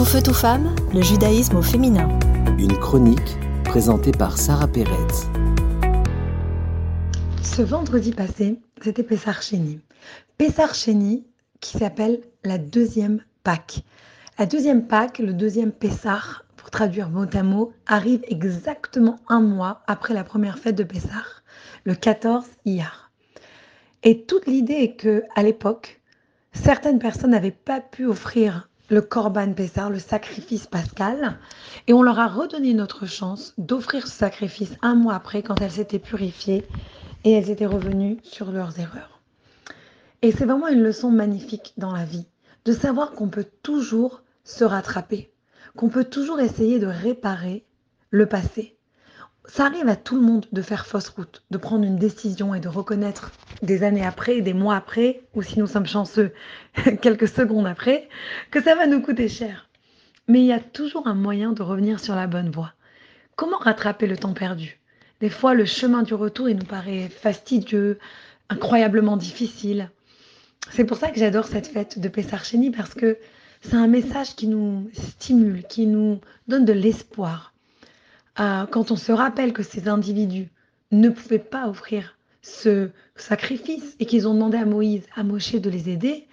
Tout feu, tout femme, le judaïsme au féminin. Une chronique présentée par Sarah Pérez. Ce vendredi passé, c'était Pessar Chéni. Pessar Chéni qui s'appelle la deuxième Pâque. La deuxième Pâque, le deuxième Pessar, pour traduire mot à mot, arrive exactement un mois après la première fête de Pessar, le 14 Iyar. Et toute l'idée est que à l'époque, certaines personnes n'avaient pas pu offrir le Corban Pessar, le sacrifice pascal, et on leur a redonné notre chance d'offrir ce sacrifice un mois après quand elles s'étaient purifiées et elles étaient revenues sur leurs erreurs. Et c'est vraiment une leçon magnifique dans la vie, de savoir qu'on peut toujours se rattraper, qu'on peut toujours essayer de réparer le passé, ça arrive à tout le monde de faire fausse route, de prendre une décision et de reconnaître des années après, des mois après, ou si nous sommes chanceux, quelques secondes après, que ça va nous coûter cher. Mais il y a toujours un moyen de revenir sur la bonne voie. Comment rattraper le temps perdu? Des fois, le chemin du retour, il nous paraît fastidieux, incroyablement difficile. C'est pour ça que j'adore cette fête de Pessarchénie, parce que c'est un message qui nous stimule, qui nous donne de l'espoir quand on se rappelle que ces individus ne pouvaient pas offrir ce sacrifice et qu'ils ont demandé à Moïse, à Moshe de les aider,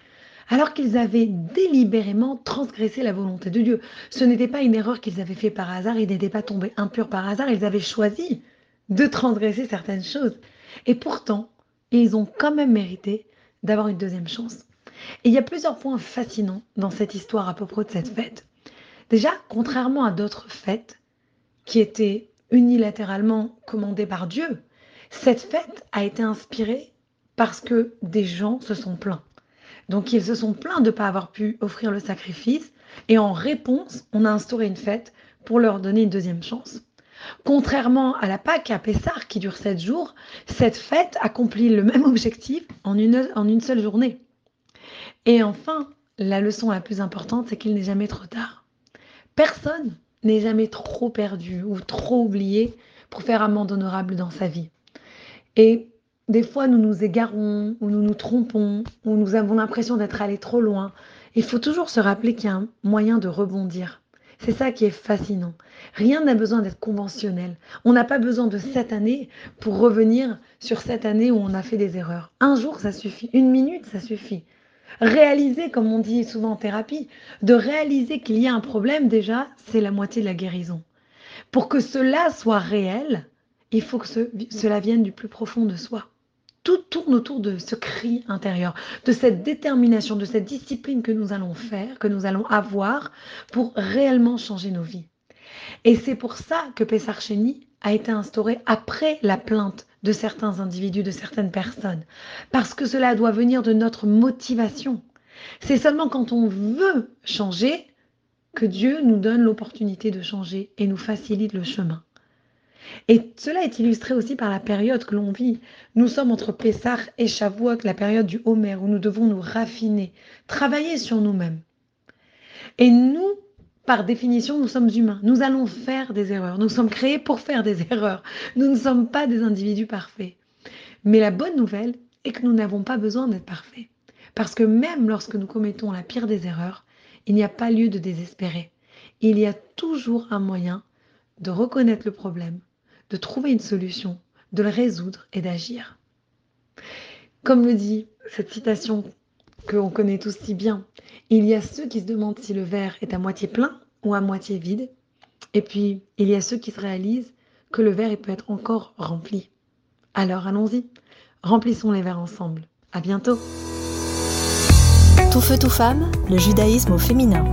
alors qu'ils avaient délibérément transgressé la volonté de Dieu. Ce n'était pas une erreur qu'ils avaient fait par hasard, ils n'étaient pas tombés impurs par hasard, ils avaient choisi de transgresser certaines choses. Et pourtant, ils ont quand même mérité d'avoir une deuxième chance. Et il y a plusieurs points fascinants dans cette histoire à propos de cette fête. Déjà, contrairement à d'autres fêtes, qui était unilatéralement commandée par Dieu, cette fête a été inspirée parce que des gens se sont plaints. Donc ils se sont plaints de ne pas avoir pu offrir le sacrifice et en réponse, on a instauré une fête pour leur donner une deuxième chance. Contrairement à la Pâque à Pessar qui dure sept jours, cette fête accomplit le même objectif en une, en une seule journée. Et enfin, la leçon la plus importante, c'est qu'il n'est jamais trop tard. Personne n'est jamais trop perdu ou trop oublié pour faire amende honorable dans sa vie. Et des fois, nous nous égarons ou nous nous trompons ou nous avons l'impression d'être allés trop loin. Il faut toujours se rappeler qu'il y a un moyen de rebondir. C'est ça qui est fascinant. Rien n'a besoin d'être conventionnel. On n'a pas besoin de cette année pour revenir sur cette année où on a fait des erreurs. Un jour, ça suffit. Une minute, ça suffit. Réaliser, comme on dit souvent en thérapie, de réaliser qu'il y a un problème déjà, c'est la moitié de la guérison. Pour que cela soit réel, il faut que cela vienne du plus profond de soi. Tout tourne autour de ce cri intérieur, de cette détermination, de cette discipline que nous allons faire, que nous allons avoir pour réellement changer nos vies. Et c'est pour ça que Pessarcheni a été instauré après la plainte de certains individus, de certaines personnes, parce que cela doit venir de notre motivation. C'est seulement quand on veut changer que Dieu nous donne l'opportunité de changer et nous facilite le chemin. Et cela est illustré aussi par la période que l'on vit. Nous sommes entre Pessah et Shavuot, la période du Homer, où nous devons nous raffiner, travailler sur nous-mêmes. Et nous, par définition, nous sommes humains. Nous allons faire des erreurs. Nous sommes créés pour faire des erreurs. Nous ne sommes pas des individus parfaits. Mais la bonne nouvelle est que nous n'avons pas besoin d'être parfaits. Parce que même lorsque nous commettons la pire des erreurs, il n'y a pas lieu de désespérer. Il y a toujours un moyen de reconnaître le problème, de trouver une solution, de le résoudre et d'agir. Comme le dit cette citation qu'on connaît tous si bien. Il y a ceux qui se demandent si le verre est à moitié plein ou à moitié vide. Et puis, il y a ceux qui se réalisent que le verre peut être encore rempli. Alors allons-y, remplissons les verres ensemble. À bientôt. Tout feu, tout femme, le judaïsme au féminin.